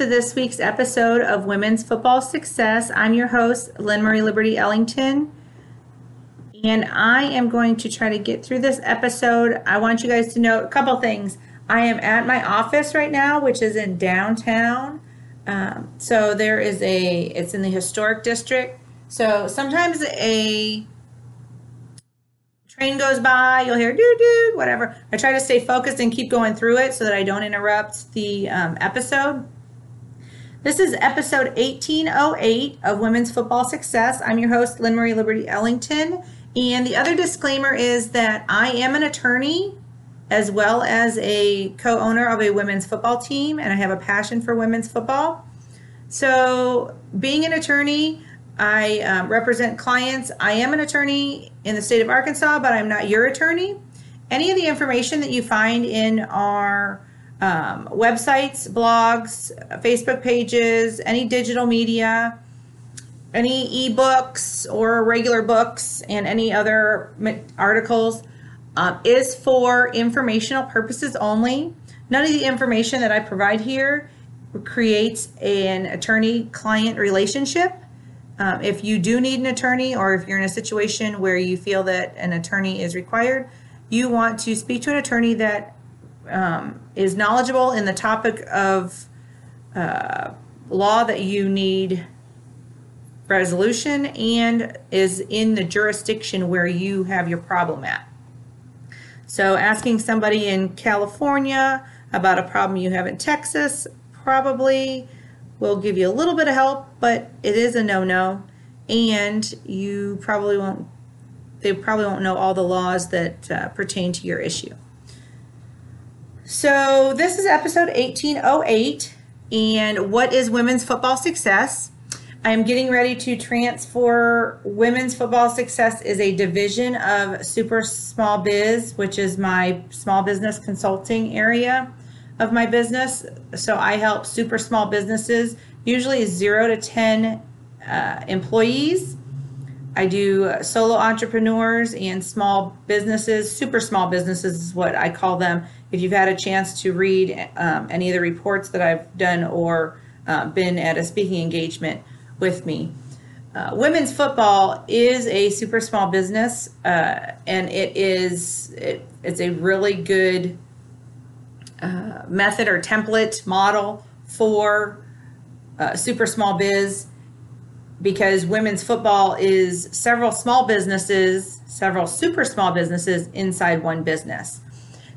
to this week's episode of Women's Football Success. I'm your host, LynMarie Liberty Ellington, and I am going to try to get through this episode. I want you guys to know a couple things. I am at my office right now, which is in downtown. Um, so there is a, it's in the historic district. So sometimes a train goes by, you'll hear doo doo, whatever. I try to stay focused and keep going through it so that I don't interrupt the um, episode. This is episode 1808 of Women's Football Success. I'm your host, LynMarie Liberty Ellington. And the other disclaimer is that I am an attorney as well as a co owner of a women's football team, and I have a passion for women's football. So, being an attorney, I um, represent clients. I am an attorney in the state of Arkansas, but I'm not your attorney. Any of the information that you find in our um, websites, blogs, Facebook pages, any digital media, any ebooks or regular books, and any other articles um, is for informational purposes only. None of the information that I provide here creates an attorney client relationship. Um, if you do need an attorney, or if you're in a situation where you feel that an attorney is required, you want to speak to an attorney that um, is knowledgeable in the topic of uh, law that you need resolution and is in the jurisdiction where you have your problem at. So, asking somebody in California about a problem you have in Texas probably will give you a little bit of help, but it is a no-no, and you probably won't. They probably won't know all the laws that uh, pertain to your issue. So this is episode 1808, and what is women's football success? I'm getting ready to transfer Women's Football Success is a division of Super Small Biz, which is my small business consulting area of my business. So I help super small businesses, usually zero to 10 uh, employees. I do solo entrepreneurs and small businesses, super small businesses is what I call them. If you've had a chance to read um, any of the reports that I've done or uh, been at a speaking engagement with me, uh, women's football is a super small business, uh, and it is it, it's a really good uh, method or template model for uh, super small biz because women's football is several small businesses, several super small businesses inside one business.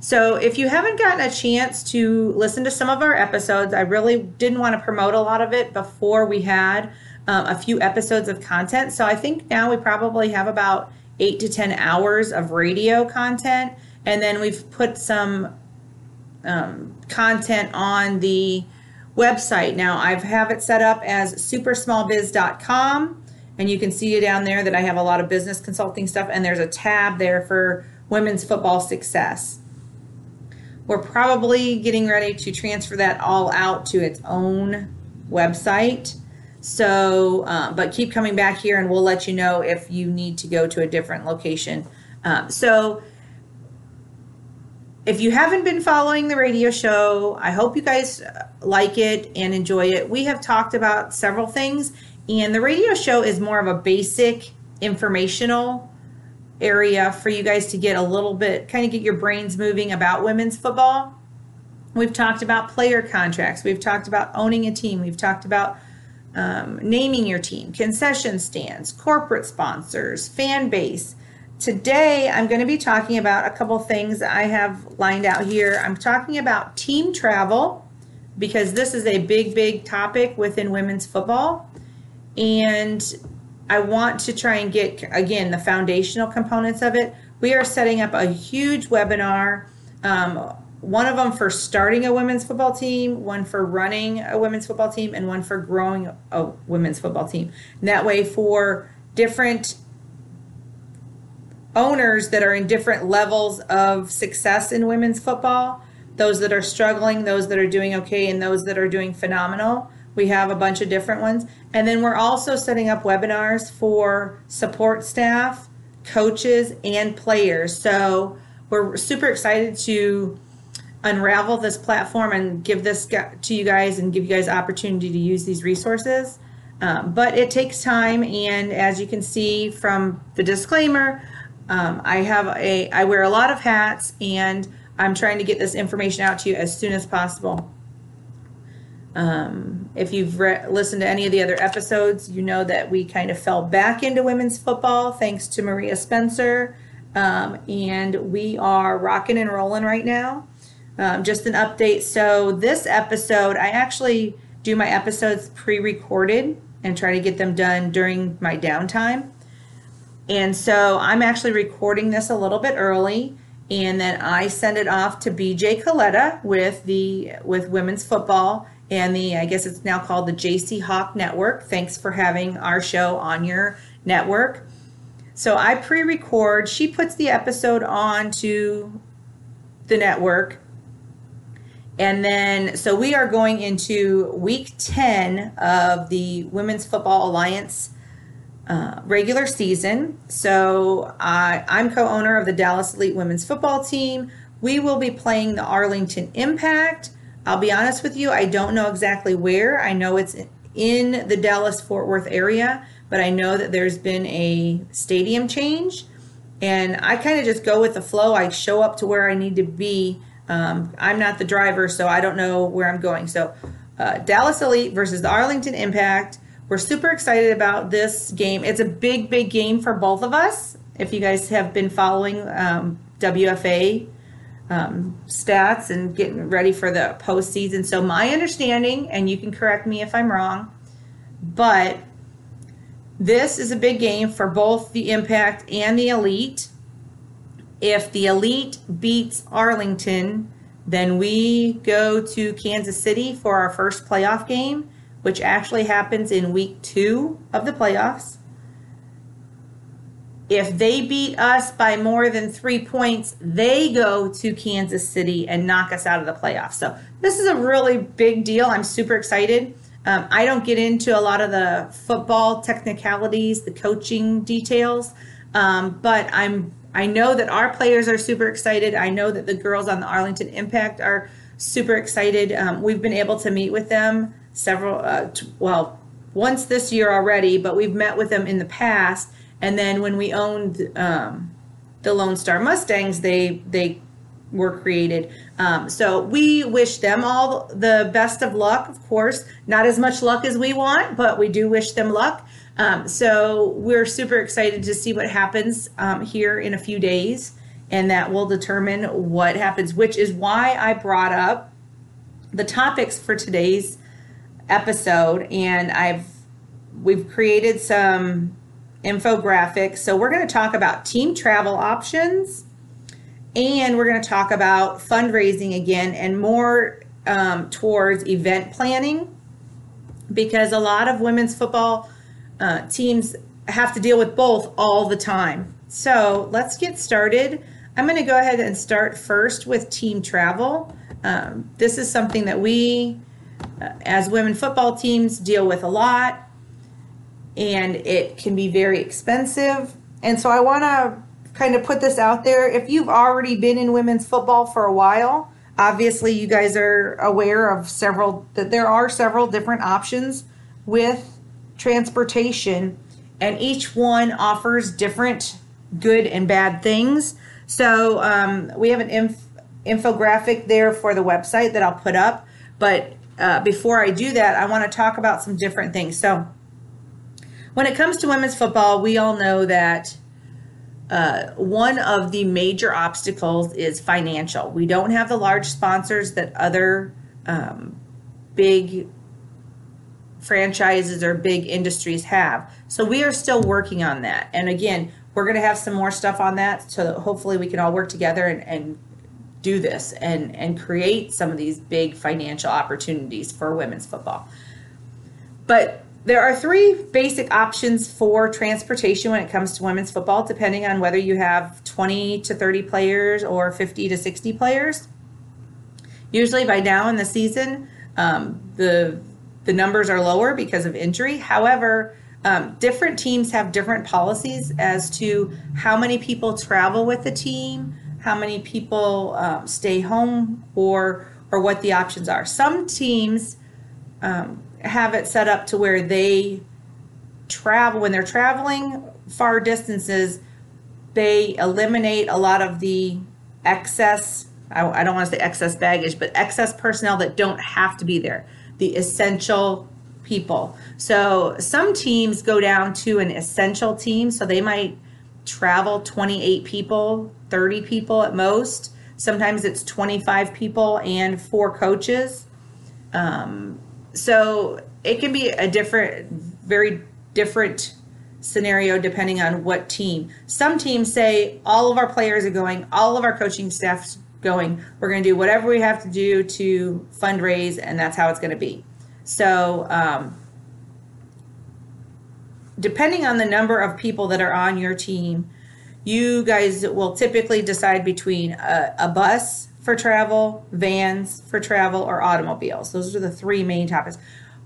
So, if you haven't gotten a chance to listen to some of our episodes, I really didn't want to promote a lot of it before we had um, a few episodes of content. So, I think now we probably have about eight to 10 hours of radio content. And then we've put some um, content on the website. Now I have it set up as supersmallbiz.com and you can see down there that I have a lot of business consulting stuff and there's a tab there for women's football success. We're probably getting ready to transfer that all out to its own website. So, uh, but keep coming back here and we'll let you know if you need to go to a different location. Um, so, if you haven't been following the radio show, I hope you guys like it and enjoy it. We have talked about several things, and the radio show is more of a basic informational area for you guys to get a little bit, kind of get your brains moving about women's football. We've talked about player contracts, we've talked about owning a team, we've talked about um, naming your team, concession stands, corporate sponsors, fan base Today, I'm going to be talking about a couple things I have lined out here. I'm talking about team travel because this is a big, big topic within women's football. And I want to try and get, again, the foundational components of it. We are setting up a huge webinar. Um, one of them for starting a women's football team, one for running a women's football team, and one for growing a women's football team. And that way, for different owners that are in different levels of success in women's football those that are struggling, those that are doing okay, and those that are doing phenomenal. We have a bunch of different ones. And then we're also setting up webinars for support staff, coaches, and players. So we're super excited to unravel this platform and give this to you guys and give you guys opportunity to use these resources. Um, but it takes time, and as you can see from the disclaimer, um, I have a I wear a lot of hats, and I'm trying to get this information out to you as soon as possible. Um, if you've re- listened to any of the other episodes, you know that we kind of fell back into women's football thanks to Maria Spencer, um, and we are rocking and rolling right now. Um, just an update. So this episode, I actually do my episodes pre-recorded and try to get them done during my downtime. And so I'm actually recording this a little bit early and then I send it off to BJ Coletta with the with women's football and the I guess it's now called the JC Hawk Network. Thanks for having our show on your network. So I pre-record, she puts the episode on to the network. And then, so we are going into week 10 of the Women's Football Alliance uh, regular season. So I, I'm co owner of the Dallas Elite Women's Football Team. We will be playing the Arlington Impact. I'll be honest with you, I don't know exactly where. I know it's in the Dallas Fort Worth area, but I know that there's been a stadium change. And I kind of just go with the flow. I show up to where I need to be um, I'm not the driver, so I don't know where I'm going. So, uh, Dallas Elite versus the Arlington Impact. We're super excited about this game. It's a big, big game for both of us. If you guys have been following um, WFA um, stats and getting ready for the postseason, so my understanding, and you can correct me if I'm wrong, but this is a big game for both the Impact and the Elite if the elite beats Arlington, then we go to Kansas City for our first playoff game, which actually happens in week two of the playoffs. If they beat us by more than three points, they go to Kansas City and knock us out of the playoffs. So this is a really big deal. I'm super excited. Um, I don't get into a lot of the football technicalities, the coaching details, um, but I'm I know that our players are super excited. I know that the girls on the Arlington Impact are super excited. Um, we've been able to meet with them several, uh, t- well, once this year already, but we've met with them in the past. And then when we owned um, the Lone Star Mustangs, they they were created. Um, so we wish them all the best of luck. Of course, not as much luck as we want, but we do wish them luck. Um, so we're super excited to see what happens um, here in a few days, and that will determine what happens, which is why I brought up the topics for today's episode. And I've we've created some infographics. So we're going to talk about team travel options, and we're going to talk about fundraising again, and more um, towards event planning, because a lot of women's football uh, teams have to deal with both all the time. So let's get started. I'm going to go ahead and start first with team travel. Um, this is something that we, uh, as women football teams, deal with a lot, and it can be very expensive. And so I want to kind of put this out there. If you've already been in women's football for a while, obviously you guys are aware of several that there are several different options with transportation, and each one offers different good and bad things. So um, we have an inf- infographic there for the website that I'll put up. But uh, before I do that, I want to talk about some different things. So when it comes to women's football, we all know that uh, one of the major obstacles is financial. We don't have the large sponsors that other um, big franchises or big industries have. So we are still working on that. And again, we're going to have some more stuff on that. So hopefully we can all work together and, and do this and, and create some of these big financial opportunities for women's football. But there are three basic options for transportation when it comes to women's football, depending on whether you have 20 to 30 players or 50 to 60 players. Usually by now in the season, um, the the numbers are lower because of injury. However, um, different teams have different policies as to how many people travel with the team, how many people um, stay home, or or what the options are. Some teams um, have it set up to where they travel when they're traveling far distances. They eliminate a lot of the excess. I, I don't want to say excess baggage, but excess personnel that don't have to be there. The essential people. So some teams go down to an essential team, so they might travel 28 people, 30 people at most. Sometimes it's 25 people and four coaches. Um, so it can be a different, very different scenario depending on what team. Some teams say all of our players are going, all of our coaching staff's going. We're going to do whatever we have to do to fundraise, and that's how it's going to be. So, um, depending on the number of people that are on your team, you guys will typically decide between a, a, bus for travel, vans for travel, or automobiles. Those are the three main topics.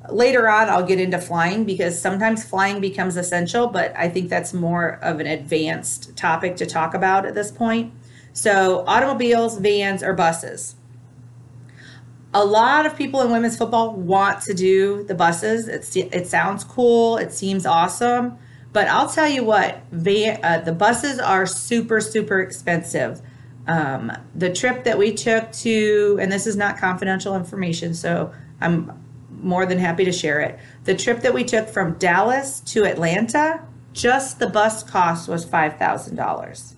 Later on, I'll get into flying because sometimes flying becomes essential, but I think that's more of an advanced topic to talk about at this point. So, automobiles, vans, or buses a lot of people in women's football want to do the buses. It's, it sounds cool. It seems awesome. But I'll tell you what, van, uh, the buses are super, super expensive. Um, the trip that we took to, and this is not confidential information, so I'm more than happy to share it. The trip that we took from Dallas to Atlanta, just the bus cost was $5,000.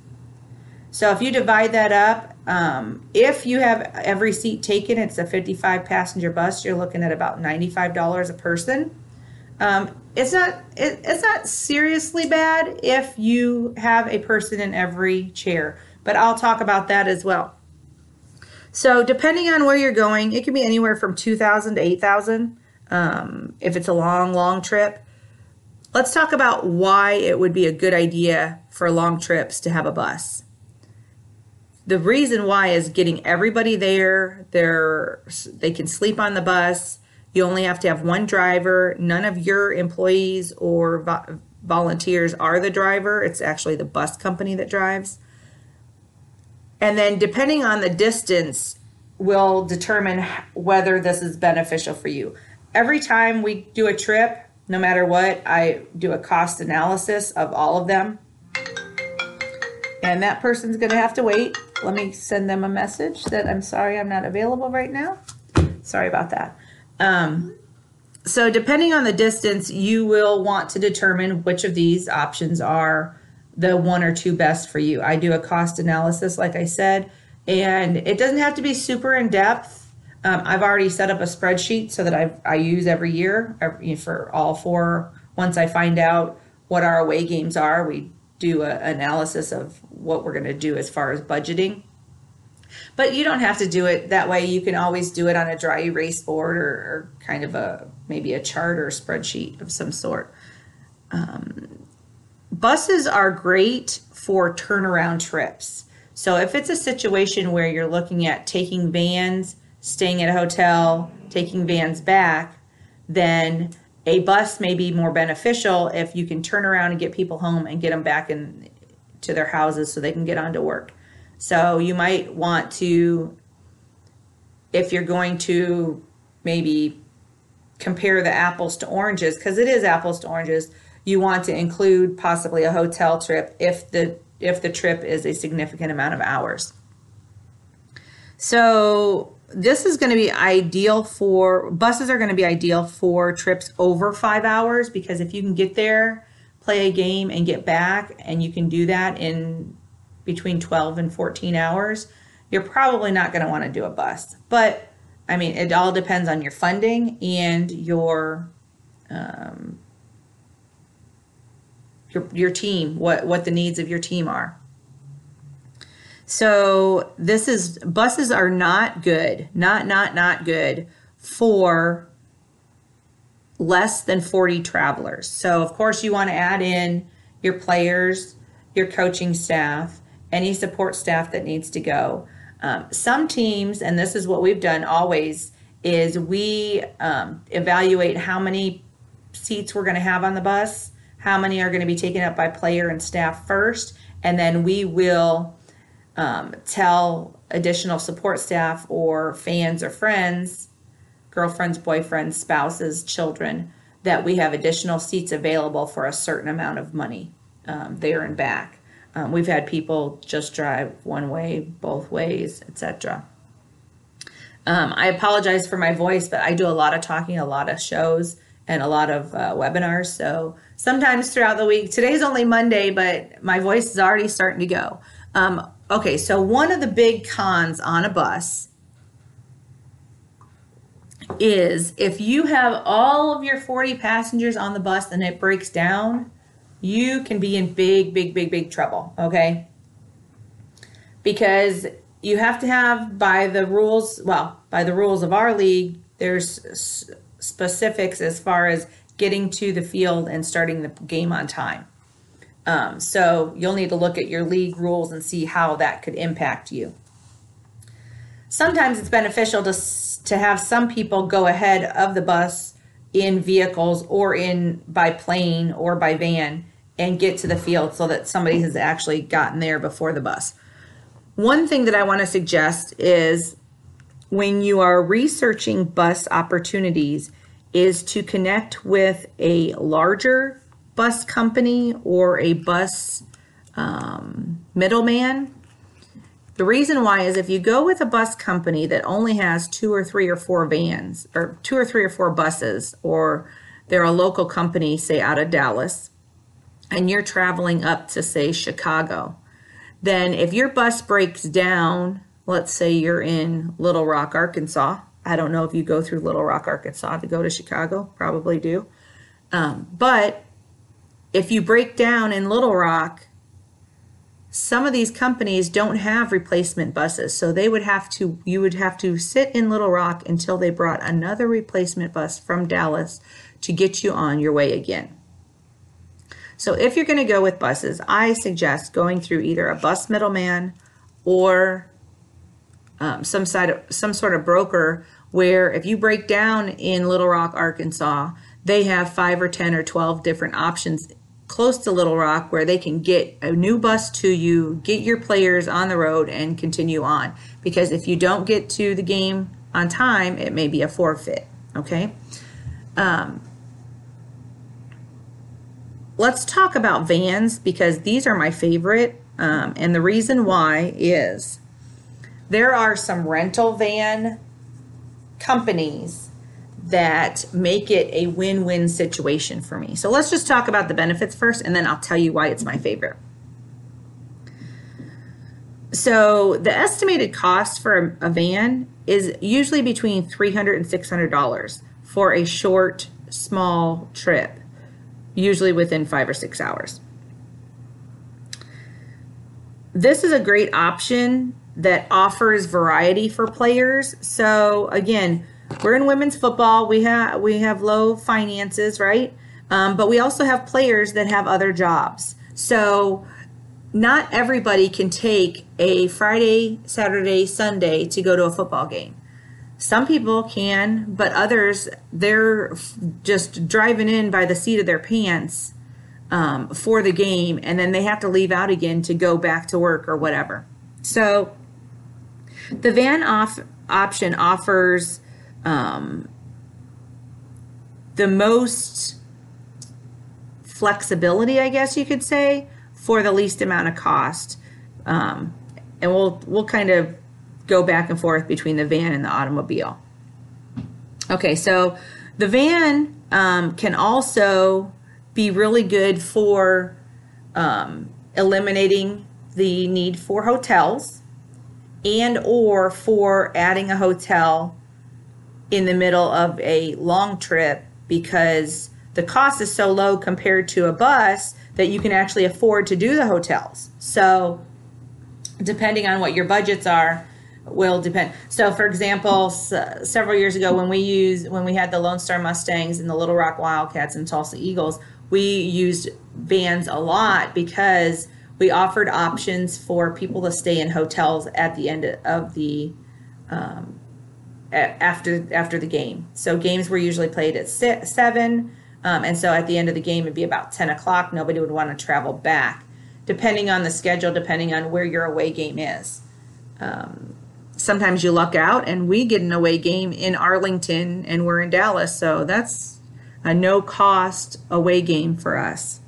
So if you divide that up, um, if you have every seat taken, it's a 55 passenger bus. You're looking at about $95 a person. Um, it's not it, it's not seriously bad if you have a person in every chair, but I'll talk about that as well. So depending on where you're going, it can be anywhere from 2,000 to 8,000 um, if it's a long, long trip. Let's talk about why it would be a good idea for long trips to have a bus the reason why is getting everybody there. They're they can sleep on the bus. You only have to have one driver. None of your employees or vo- volunteers are the driver. It's actually the bus company that drives. And then depending on the distance will determine whether this is beneficial for you. Every time we do a trip, no matter what, I do a cost analysis of all of them. And that person's going to have to wait let me send them a message that I'm sorry I'm not available right now. Sorry about that. Um, so, depending on the distance, you will want to determine which of these options are the one or two best for you. I do a cost analysis, like I said, and it doesn't have to be super in depth. Um, I've already set up a spreadsheet so that I, I use every year for all four. Once I find out what our away games are, we do an analysis of what we're going to do as far as budgeting. But you don't have to do it that way. You can always do it on a dry erase board or, or kind of a maybe a chart or spreadsheet of some sort. Um, buses are great for turnaround trips. So if it's a situation where you're looking at taking vans, staying at a hotel, taking vans back, then a bus may be more beneficial if you can turn around and get people home and get them back in to their houses so they can get on to work. So you might want to, if you're going to maybe compare the apples to oranges, because it is apples to oranges, you want to include possibly a hotel trip if the if the trip is a significant amount of hours. So this is going to be ideal for buses are going to be ideal for trips over five hours because if you can get there play a game and get back and you can do that in between 12 and 14 hours you're probably not going to want to do a bus but i mean it all depends on your funding and your um, your, your team what what the needs of your team are so this is buses are not good, not not not good for less than 40 travelers. So of course you want to add in your players, your coaching staff, any support staff that needs to go. Um, some teams, and this is what we've done always, is we um, evaluate how many seats we're going to have on the bus, how many are going to be taken up by player and staff first, and then we will um, tell additional support staff or fans or friends, girlfriends, boyfriends, spouses, children, that we have additional seats available for a certain amount of money um, there and back. Um, we've had people just drive one way, both ways, etc. Um, I apologize for my voice, but I do a lot of talking, a lot of shows, and a lot of uh, webinars. So sometimes throughout the week, today's only Monday, but my voice is already starting to go. Um, okay, so one of the big cons on a bus is if you have all of your 40 passengers on the bus and it breaks down, you can be in big, big, big, big trouble, okay? Because you have to have, by the rules, well, by the rules of our league, there's specifics as far as getting to the field and starting the game on time. Um, so you'll need to look at your league rules and see how that could impact you. Sometimes it's beneficial to to have some people go ahead of the bus in vehicles or in by plane or by van and get to the field so that somebody has actually gotten there before the bus. One thing that I want to suggest is when you are researching bus opportunities is to connect with a larger bus company or a bus um, middleman. The reason why is if you go with a bus company that only has two or three or four vans, or two or three or four buses, or they're a local company, say out of Dallas, and you're traveling up to, say, Chicago, then if your bus breaks down, let's say you're in Little Rock, Arkansas. I don't know if you go through Little Rock, Arkansas to go to Chicago, probably do. Um, but if you break down in Little Rock, some of these companies don't have replacement buses so they would have to you would have to sit in little rock until they brought another replacement bus from dallas to get you on your way again so if you're going to go with buses i suggest going through either a bus middleman or um, some side of, some sort of broker where if you break down in little rock arkansas they have five or ten or 12 different options close to Little Rock where they can get a new bus to you, get your players on the road, and continue on. Because if you don't get to the game on time, it may be a forfeit. Okay. Um, let's talk about vans because these are my favorite. Um, and the reason why is there are some rental van companies that make it a win win situation for me. So let's just talk about the benefits first, and then I'll tell you why it's my favorite. So the estimated cost for a, van is usually between $300 and $600 for a short, small trip, usually within five or six hours. This is a great option that offers variety for players. So again, we're in women's football. We have we have low finances, right? Um, but we also have players that have other jobs. So not everybody can take a Friday, Saturday, Sunday to go to a football game. Some people can, but others they're just driving in by the seat of their pants um, for the game, and then they have to leave out again to go back to work or whatever. So the van off option offers um, the most flexibility, I guess you could say, for the least amount of cost. Um, and we'll we'll kind of go back and forth between the van and the automobile. Okay, so the van um, can also be really good for um, eliminating the need for hotels and or for adding a hotel in the middle of a long trip because the cost is so low compared to a bus that you can actually afford to do the hotels. So, depending on what your budgets are, will depend. So, for example, s- several years ago when we used when we had the Lone Star Mustangs and the Little Rock Wildcats and Tulsa Eagles, we used vans a lot because we offered options for people to stay in hotels at the end of the um, after after the game. So games were usually played at seven, um, and so at the end of the game it'd be about ten o'clock. Nobody would want to travel back depending on the schedule, depending on where your away game is. Um, sometimes you luck out, and we get an away game in Arlington, and we're in Dallas, so that's a no cost away game for us.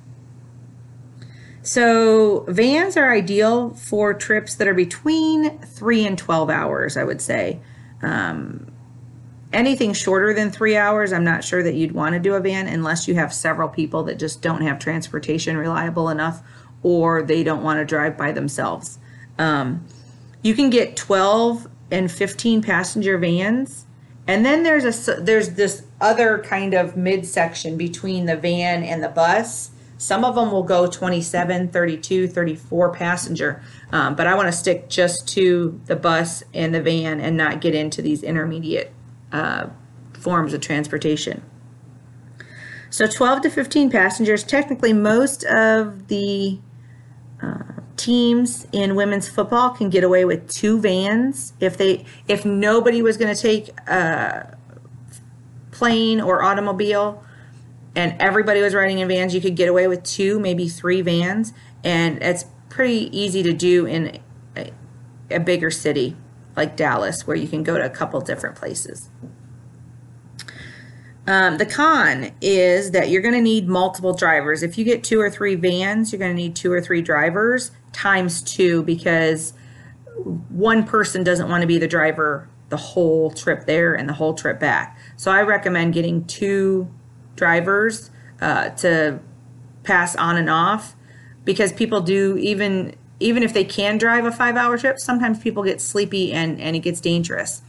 So, vans are ideal for trips that are between three and 12 hours, I would say. Um, anything shorter than three hours, I'm not sure that you'd want to do a van unless you have several people that just don't have transportation reliable enough or they don't want to drive by themselves. Um, you can get 12 and 15 passenger vans. And then there's a there's this other kind of midsection between the van and the bus. Some of them will go 27, 32, 34 passenger. Um, but I want to stick just to the bus and the van and not get into these intermediate uh, forms of transportation. So 12 to 15 passengers. Technically, most of the uh, teams in women's football can get away with two vans if they if nobody was going to take a plane or automobile and everybody was riding in vans you could get away with two maybe three vans and it's pretty easy to do in a, a bigger city like Dallas where you can go to a couple different places. Um, the con is that you're going to need multiple drivers. If you get two or three vans, you're going to need two or three drivers times two because one person doesn't want to be the driver the whole trip there and the whole trip back. So I recommend getting two drivers uh, to pass on and off because people do even even if they can drive a five hour trip sometimes people get sleepy and and it gets dangerous.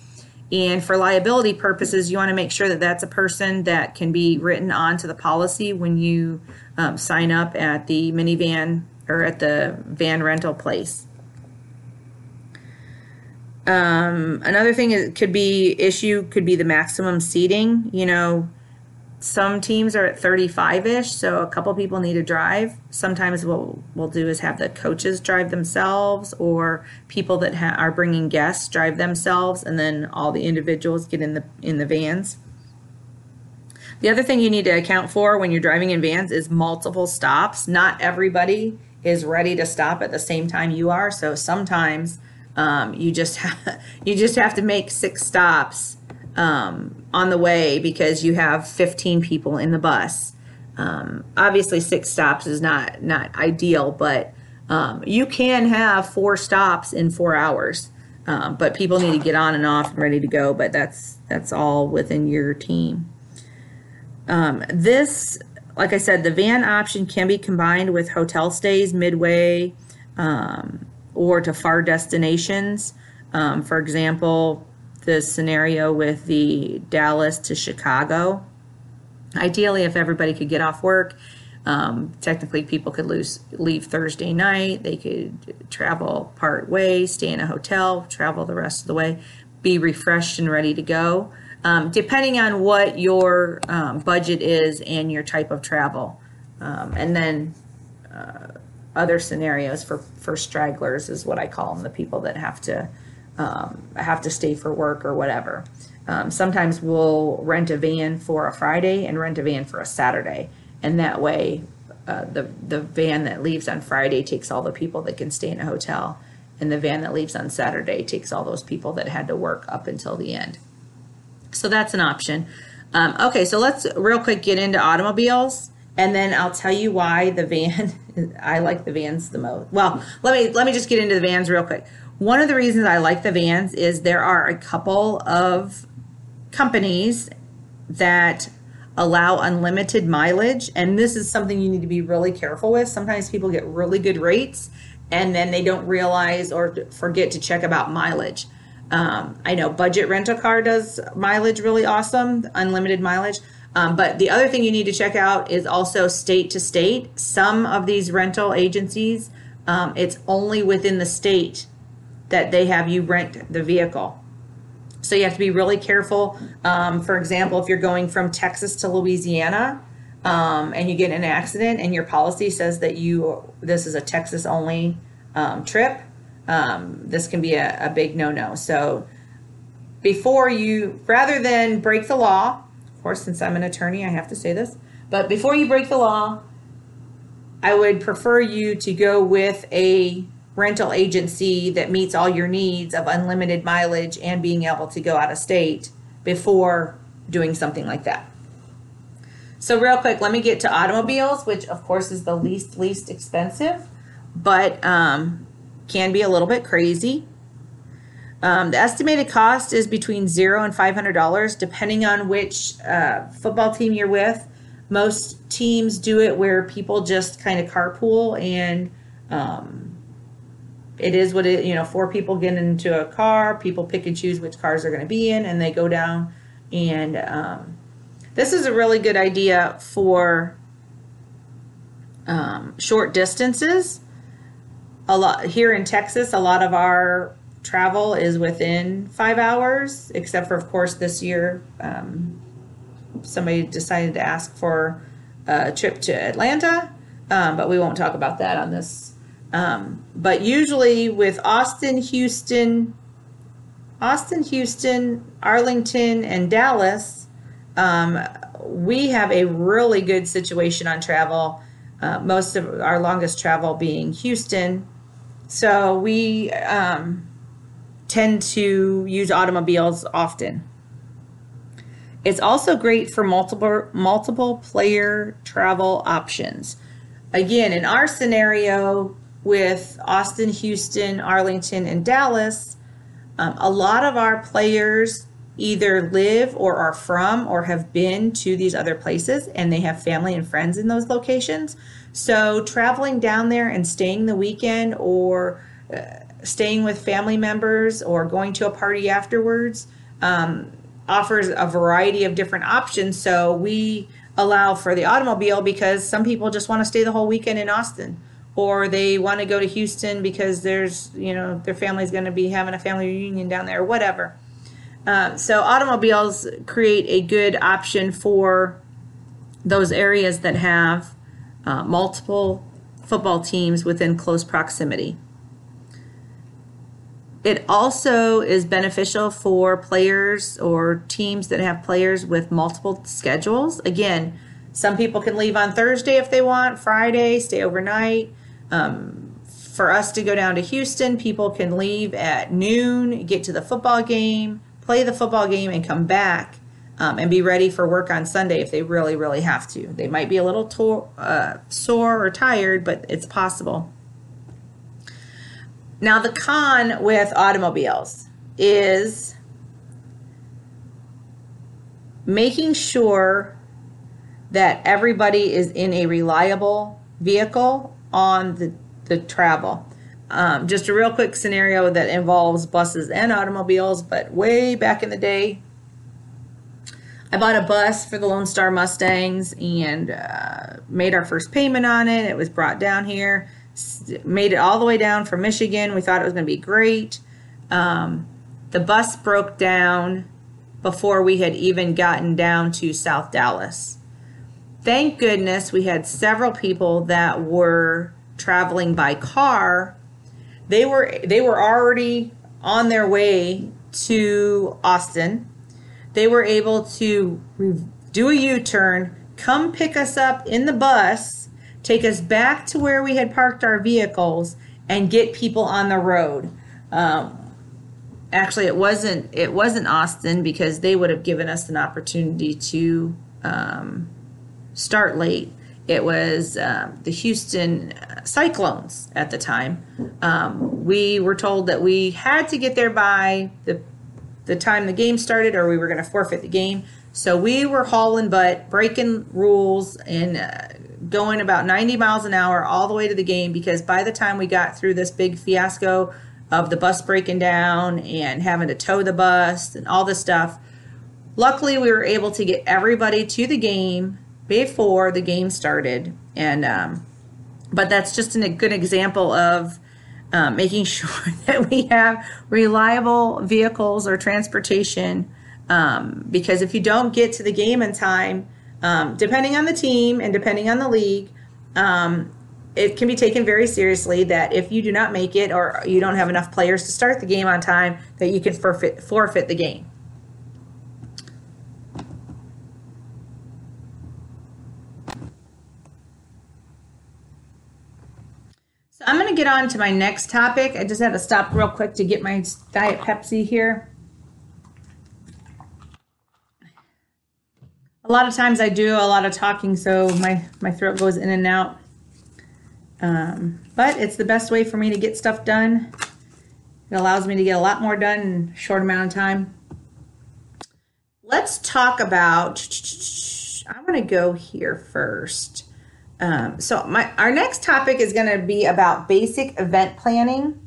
And for liability purposes you want to make sure that that's a person that can be written onto the policy when you um, sign up at the minivan or at the van rental place. Um, another thing it could be issue could be the maximum seating you know some teams are at 35ish so a couple people need to drive. Sometimes what we'll do is have the coaches drive themselves or people that ha- are bringing guests drive themselves and then all the individuals get in the in the vans. The other thing you need to account for when you're driving in vans is multiple stops. Not everybody is ready to stop at the same time you are so sometimes um, you just ha- you just have to make six stops um, on the way because you have 15 people in the bus. Um, obviously, six stops is not not ideal, but um, you can have four stops in four hours. Um, but people need to get on and off and ready to go. But that's that's all within your team. Um, this, like I said, the van option can be combined with hotel stays midway um, or to far destinations. for example, the scenario with the Dallas to Chicago. Ideally, if everybody could get off work, um, technically people could lose, leave Thursday night. They could travel part way, stay in a hotel, travel the rest of the way, be refreshed and ready to go. Um, depending on what your um, budget is and your type of travel. Um, and then uh, other scenarios for, for stragglers is what I call them, the people that have to um, have to stay for work or whatever. Um, sometimes we'll rent a van for a Friday and rent a van for a Saturday, and that way, uh, the the van that leaves on Friday takes all the people that can stay in a hotel, and the van that leaves on Saturday takes all those people that had to work up until the end. So that's an option. Um, okay, so let's real quick get into automobiles, and then I'll tell you why the van. I like the vans the most. Well, let me let me just get into the vans real quick. One of the reasons I like the vans is there are a couple of companies that allow unlimited mileage and this is something you need to be really careful with. Sometimes people get really good rates and then they don't realize or forget to check about mileage. Um, i know budget rental car does mileage really awesome unlimited mileage um, but the other thing you need to check out is also state to state. Some of these rental agencies um, it's only within the state that they have you rent the vehicle. So you have to be really careful. Um, for example, if you're going from Texas to Louisiana um, and you get in an accident and your policy says that you this is a Texas only um, trip, um, this can be a, a big no no. So before you, rather than break the law, of course, since I'm an attorney, I have to say this, but before you break the law, I would prefer you to go with a rental agency that meets all your needs of unlimited mileage and being able to go out of state before doing something like that. So real quick, let me get to automobiles, which of course is the least least expensive, but um, can be a little bit crazy. Um, the estimated cost is between zero and five hundred dollars, depending on which uh, football team you're with. Most teams do it where people just kind of carpool, and um, it is what it you know. Four people get into a car, people pick and choose which cars they're going to be in, and they go down. And um, this is a really good idea for um, short distances. A lot here in Texas, a lot of our travel is within five hours, except for, of course, this year um, somebody decided to ask for a trip to Atlanta, um, but we won't talk about that on this. Um, but usually with Austin, Houston, Austin, Houston, Arlington, and Dallas, um, we have a really good situation on travel. Uh, most of our longest travel being Houston. So we um, tend to use automobiles often. It's also great for multiple multiple player travel options. Again, in our scenario with Austin, Houston, Arlington, and Dallas, um, a lot of our players either live or are from or have been to these other places and they have family and friends in those locations. So traveling down there and staying the weekend or uh, staying with family members or going to a party afterwards um, offers a variety of different options. So we allow for the automobile because some people just want to stay the whole weekend in Austin or they want to go to Houston because there's, you know, their family's going to be having a family reunion down there whatever. Um, so automobiles create a good option for those areas that have uh, multiple football teams within close proximity. It also is beneficial for players or teams that have players with multiple schedules. Again, some people can leave on Thursday if they want, Friday, stay overnight. Um, for us to go down to Houston, people can leave at noon, get to the football game, play the football game, and come back um, and be ready for work on Sunday if they really, really have to. They might be a little to- uh, sore or tired, but it's possible. Now, the con with automobiles is making sure that everybody is in a reliable vehicle on the, the travel. Um, just a real quick scenario that involves buses and automobiles, but way back in the day, I bought a bus for the Lone Star Mustangs and uh, made our first payment on it. It was brought down here made it all the way down from Michigan. We thought it was going to be great. Um, the bus broke down before we had even gotten down to South Dallas. Thank goodness we had several people that were traveling by car. They were they were already on their way to Austin. They were able to do a U-turn, come pick us up in the bus take us back to where we had parked our vehicles and get people on the road. Um, actually, it wasn't it wasn't Austin because they would have given us an opportunity to um, start late. It was um, the Houston Cyclones at the time. Um, we were told that we had to get there by the the time the game started, or we were going to forfeit the game. So we were hauling butt, breaking rules, and uh, going about 90 miles an hour all the way to the game because by the time we got through this big fiasco of the bus breaking down and having to tow the bus and all this stuff, luckily we were able to get everybody to the game before the game started. And, um, but that's just a good example of um, making sure that we have reliable vehicles or transportation. Um, because if you don't get to the game in time, um, depending on the team and depending on the league, um, it can be taken very seriously that if you do not make it or you don't have enough players to start the game on time, that you can forfeit, forfeit the game. So I'm going to get on to my next topic. I just had to stop real quick to get my Diet Pepsi here. A lot of times I do a lot of talking, so my, my throat goes in and out. Um, but it's the best way for me to get stuff done. It allows me to get a lot more done in a short amount of time. Let's talk about, I'm going to go here first. Um, so my our next topic is going to be about basic event planning,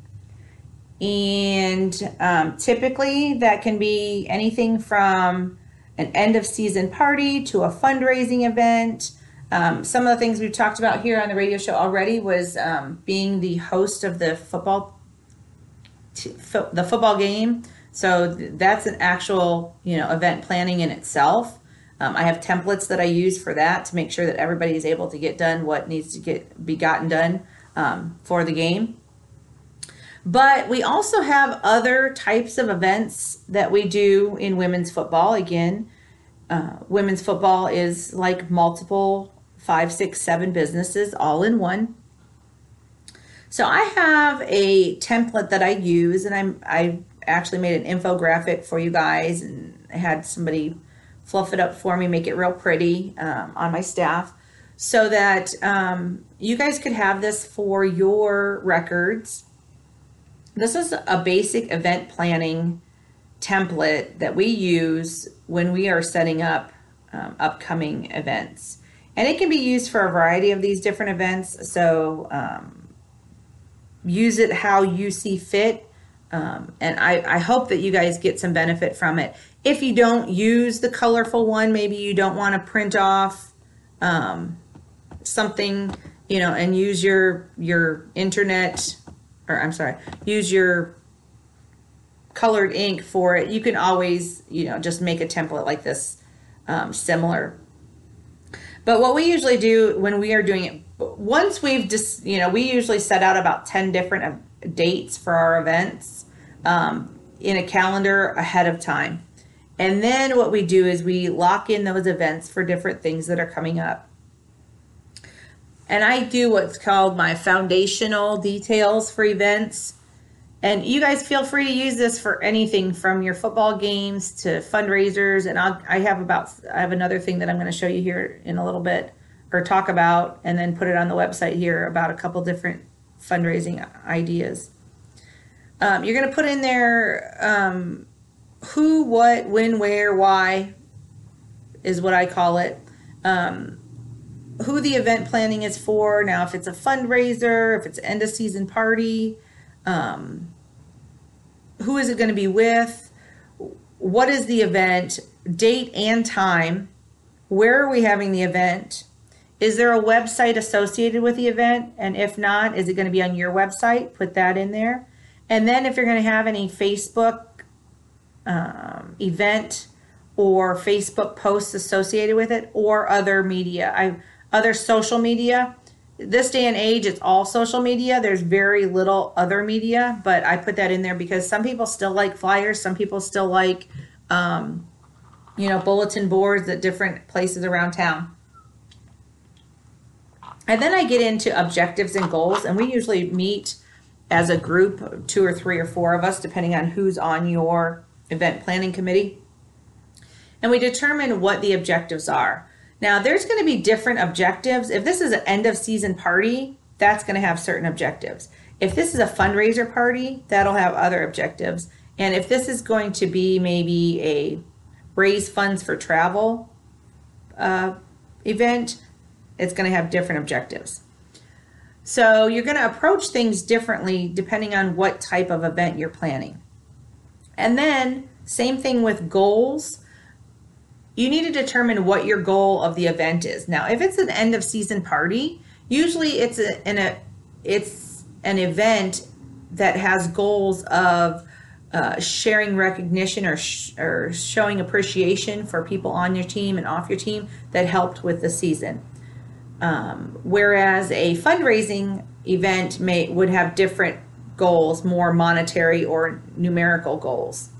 and um, typically that can be anything from an end of season party to a fundraising event. Um, some of the things we've talked about here on the radio show already was um, being the host of the football t- fo- the football game. So th- that's an actual you know event planning in itself. Um, I have templates that I use for that to make sure that everybody is able to get done what needs to get be gotten done um, for the game. But we also have other types of events that we do in women's football. Again, uh, women's football is like multiple five, six, seven businesses all in one. So I have a template that I use, and I'm I actually made an infographic for you guys, and had somebody fluff it up for me, make it real pretty um, on my staff so that um, you guys could have this for your records. This is a basic event planning template that we use when we are setting up um, upcoming events. And it can be used for a variety of these different events. So um, use it how you see fit. Um, and I, I hope that you guys get some benefit from it if you don't use the colorful one, maybe you don't want to print off um, something, you know, and use your your internet, or I'm sorry, use your colored ink for it. You can always, you know, just make a template like this um, similar. But what we usually do when we are doing it, once we've just, you know, we usually set out about 10 different dates for our events um, in a calendar ahead of time. And then what we do is we lock in those events for different things that are coming up. And I do what's called my foundational details for events. And you guys feel free to use this for anything from your football games to fundraisers. And I'll, I have about, I have another thing that I'm going to show you here in a little bit or talk about and then put it on the website here about a couple different fundraising ideas. Um, you're going to put in there um, who, what, when, where, why is what I call it. Um, who the event planning is for. Now, if it's a fundraiser, if it's end of season party, um, who is it going to be with? What is the event? Date and time. Where are we having the event? Is there a website associated with the event? And if not, is it going to be on your website? Put that in there. And then if you're going to have any Facebook um, event or Facebook posts associated with it or other media. I other social media. This day and age, it's all social media. There's very little other media, but I put that in there because some people still like flyers. Some people still like, um, you know, bulletin boards at different places around town. And then I get into objectives and goals, and we usually meet as a group, two or three or four of us, depending on who's on your event planning committee, and we determine what the objectives are. Now, there's going to be different objectives. If this is an end of season party, that's going to have certain objectives. If this is a fundraiser party, that'll have other objectives. And if this is going to be maybe a raise funds for travel uh, event, it's going to have different objectives. So you're going to approach things differently depending on what type of event you're planning. And then, same thing with goals. You need to determine what your goal of the event is. Now, if it's an end of season party, usually it's a, an, a it's an event that has goals of uh, sharing recognition or, sh- or showing appreciation for people on your team and off your team that helped with the season. Um, whereas a fundraising event may would have different goals, more monetary or numerical goals.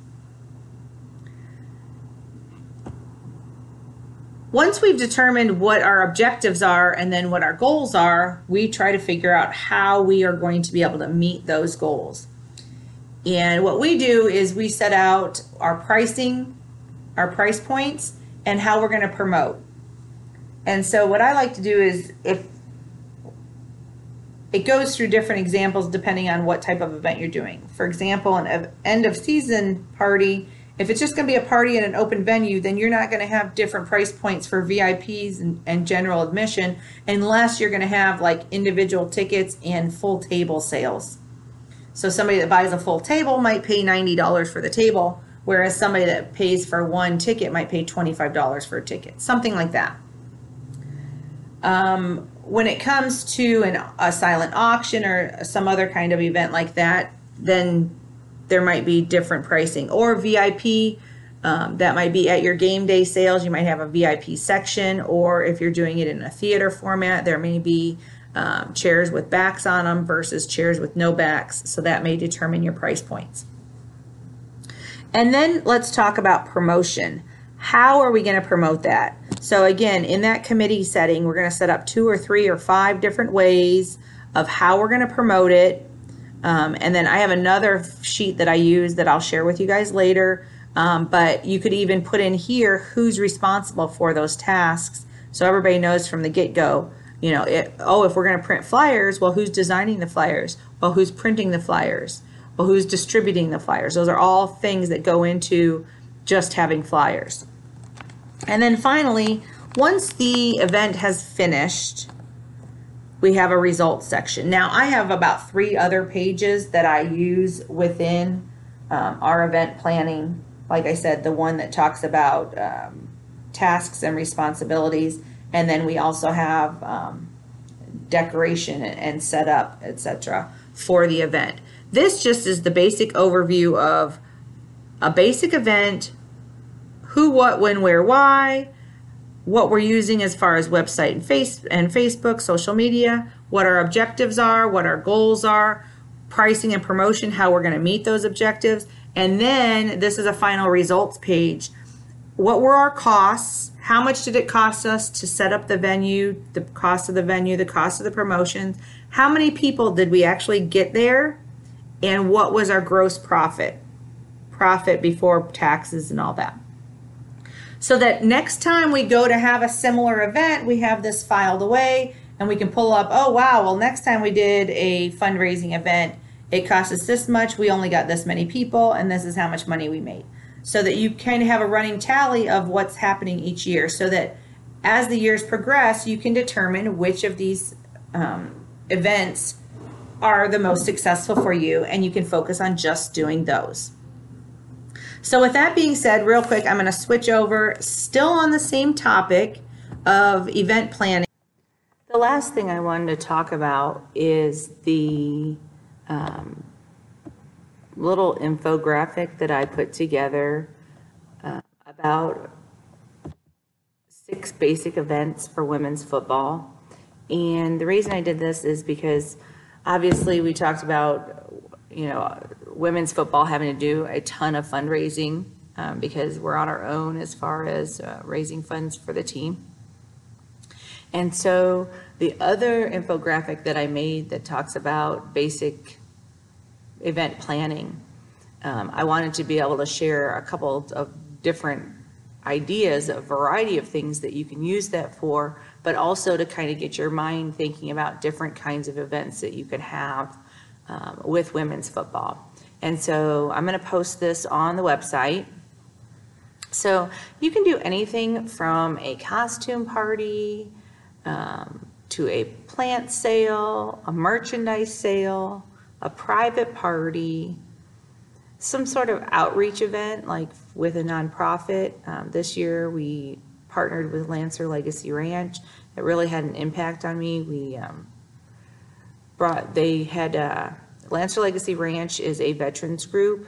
once we've determined what our objectives are and then what our goals are, we try to figure out how we are going to be able to meet those goals. And what we do is we set out our pricing, our price points, and how we're going to promote. And so what I like to do is if it goes through different examples depending on what type of event you're doing. For example, an end of season party, if it's just going to be a party in an open venue, then you're not going to have different price points for VIPs and, and general admission unless you're going to have like individual tickets and full table sales. So somebody that buys a full table might pay $90 for the table, whereas somebody that pays for one ticket might pay $25 for a ticket, something like that. Um, when it comes to an, a silent auction or some other kind of event like that, then there might be different pricing. Or VIP, um, that might be at your game day sales. You might have a VIP section, or if you're doing it in a theater format, there may be um, chairs with backs on them versus chairs with no backs. So that may determine your price points. And then let's talk about promotion. How are we going to promote that? So again, in that committee setting, we're going to set up two or three or five different ways of how we're going to promote it. Um, and then I have another sheet that I use that I'll share with you guys later. Um, but you could even put in here who's responsible for those tasks so everybody knows from the get-go you know it, oh if we're going to print flyers well who's designing the flyers well who's printing the flyers well who's distributing the flyers those are all things that go into just having flyers and then finally, once the event has finished, we have a results section. Now, I have about three other pages that I use within um, our event planning. Like I said, the one that talks about um, tasks and responsibilities, and then we also have um, decoration and setup, etc., for the event. This just is the basic overview of a basic event who, what, when, where, why, what we're using as far as website and face and Facebook, social media, what our objectives are, what our goals are, pricing and promotion, how we're going to meet those objectives. And then this is a final results page. What were our costs? How much did it cost us to set up the venue, the cost of the venue, the cost of the promotions? How many people did we actually get there? And what was our gross profit? Profit before taxes and all that so that next time we go to have a similar event, we have this filed away and we can pull up, oh, wow, well, next time we did a fundraising event, it cost us this much, we only got this many people, and this is how much money we made. So that you kind of have a running tally of what's happening each year so that as the years progress, you can determine which of these um, events are the most successful for you and you can focus on just doing those. So, with that being said, real quick, I'm going to switch over, still on the same topic of event planning. The last thing I wanted to talk about is the um, little infographic that I put together uh, about six basic events for women's football. And the reason I did this is because obviously we talked about, you know, women's football having to do a ton of fundraising um, because we're on our own as far as uh, raising funds for the team. And so the other infographic that I made that talks about basic event planning, um, I wanted to be able to share a couple of different ideas, a variety of things that you can use that for, but also to kind of get your mind thinking about different kinds of events that you could have um, with women's football. And so I'm going to post this on the website. So you can do anything from a costume party um, to a plant sale, a merchandise sale, a private party, some sort of outreach event like with a nonprofit. Um, this year we partnered with Lancer Legacy Ranch. It really had an impact on me. We um, brought, they had, uh, Lancer Legacy Ranch is a veterans group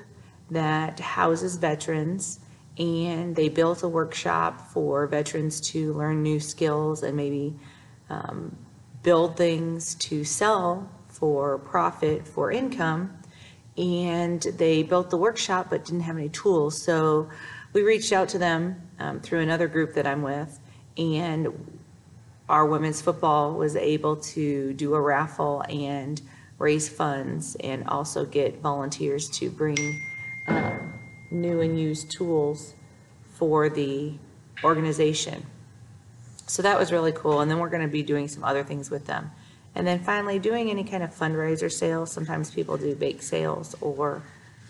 that houses veterans and they built a workshop for veterans to learn new skills and maybe um, build things to sell for profit for income. And they built the workshop but didn't have any tools. So we reached out to them um, through another group that i'm with And our women's football was able to do a raffle and raise funds and also get volunteers to bring um, new and used tools for the organization. So that was really cool. And then we're going to be doing some other things with them. And then finally, doing any kind of fundraiser sales. Sometimes people do bake sales or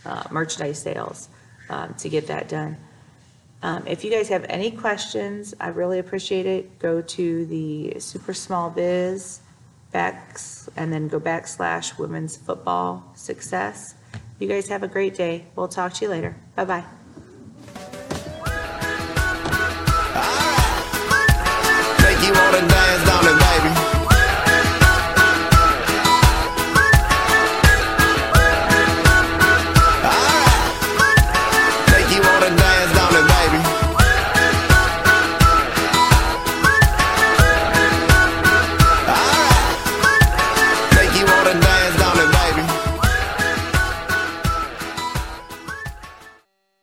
uh, merchandise sales um, to get that done. Um, If you guys have any questions, I really appreciate it. Go to the Super Small Biz backs, and then go backslash women's football success. You guys have a great day. We'll talk to you later. Bye bye. Take you on a dance down in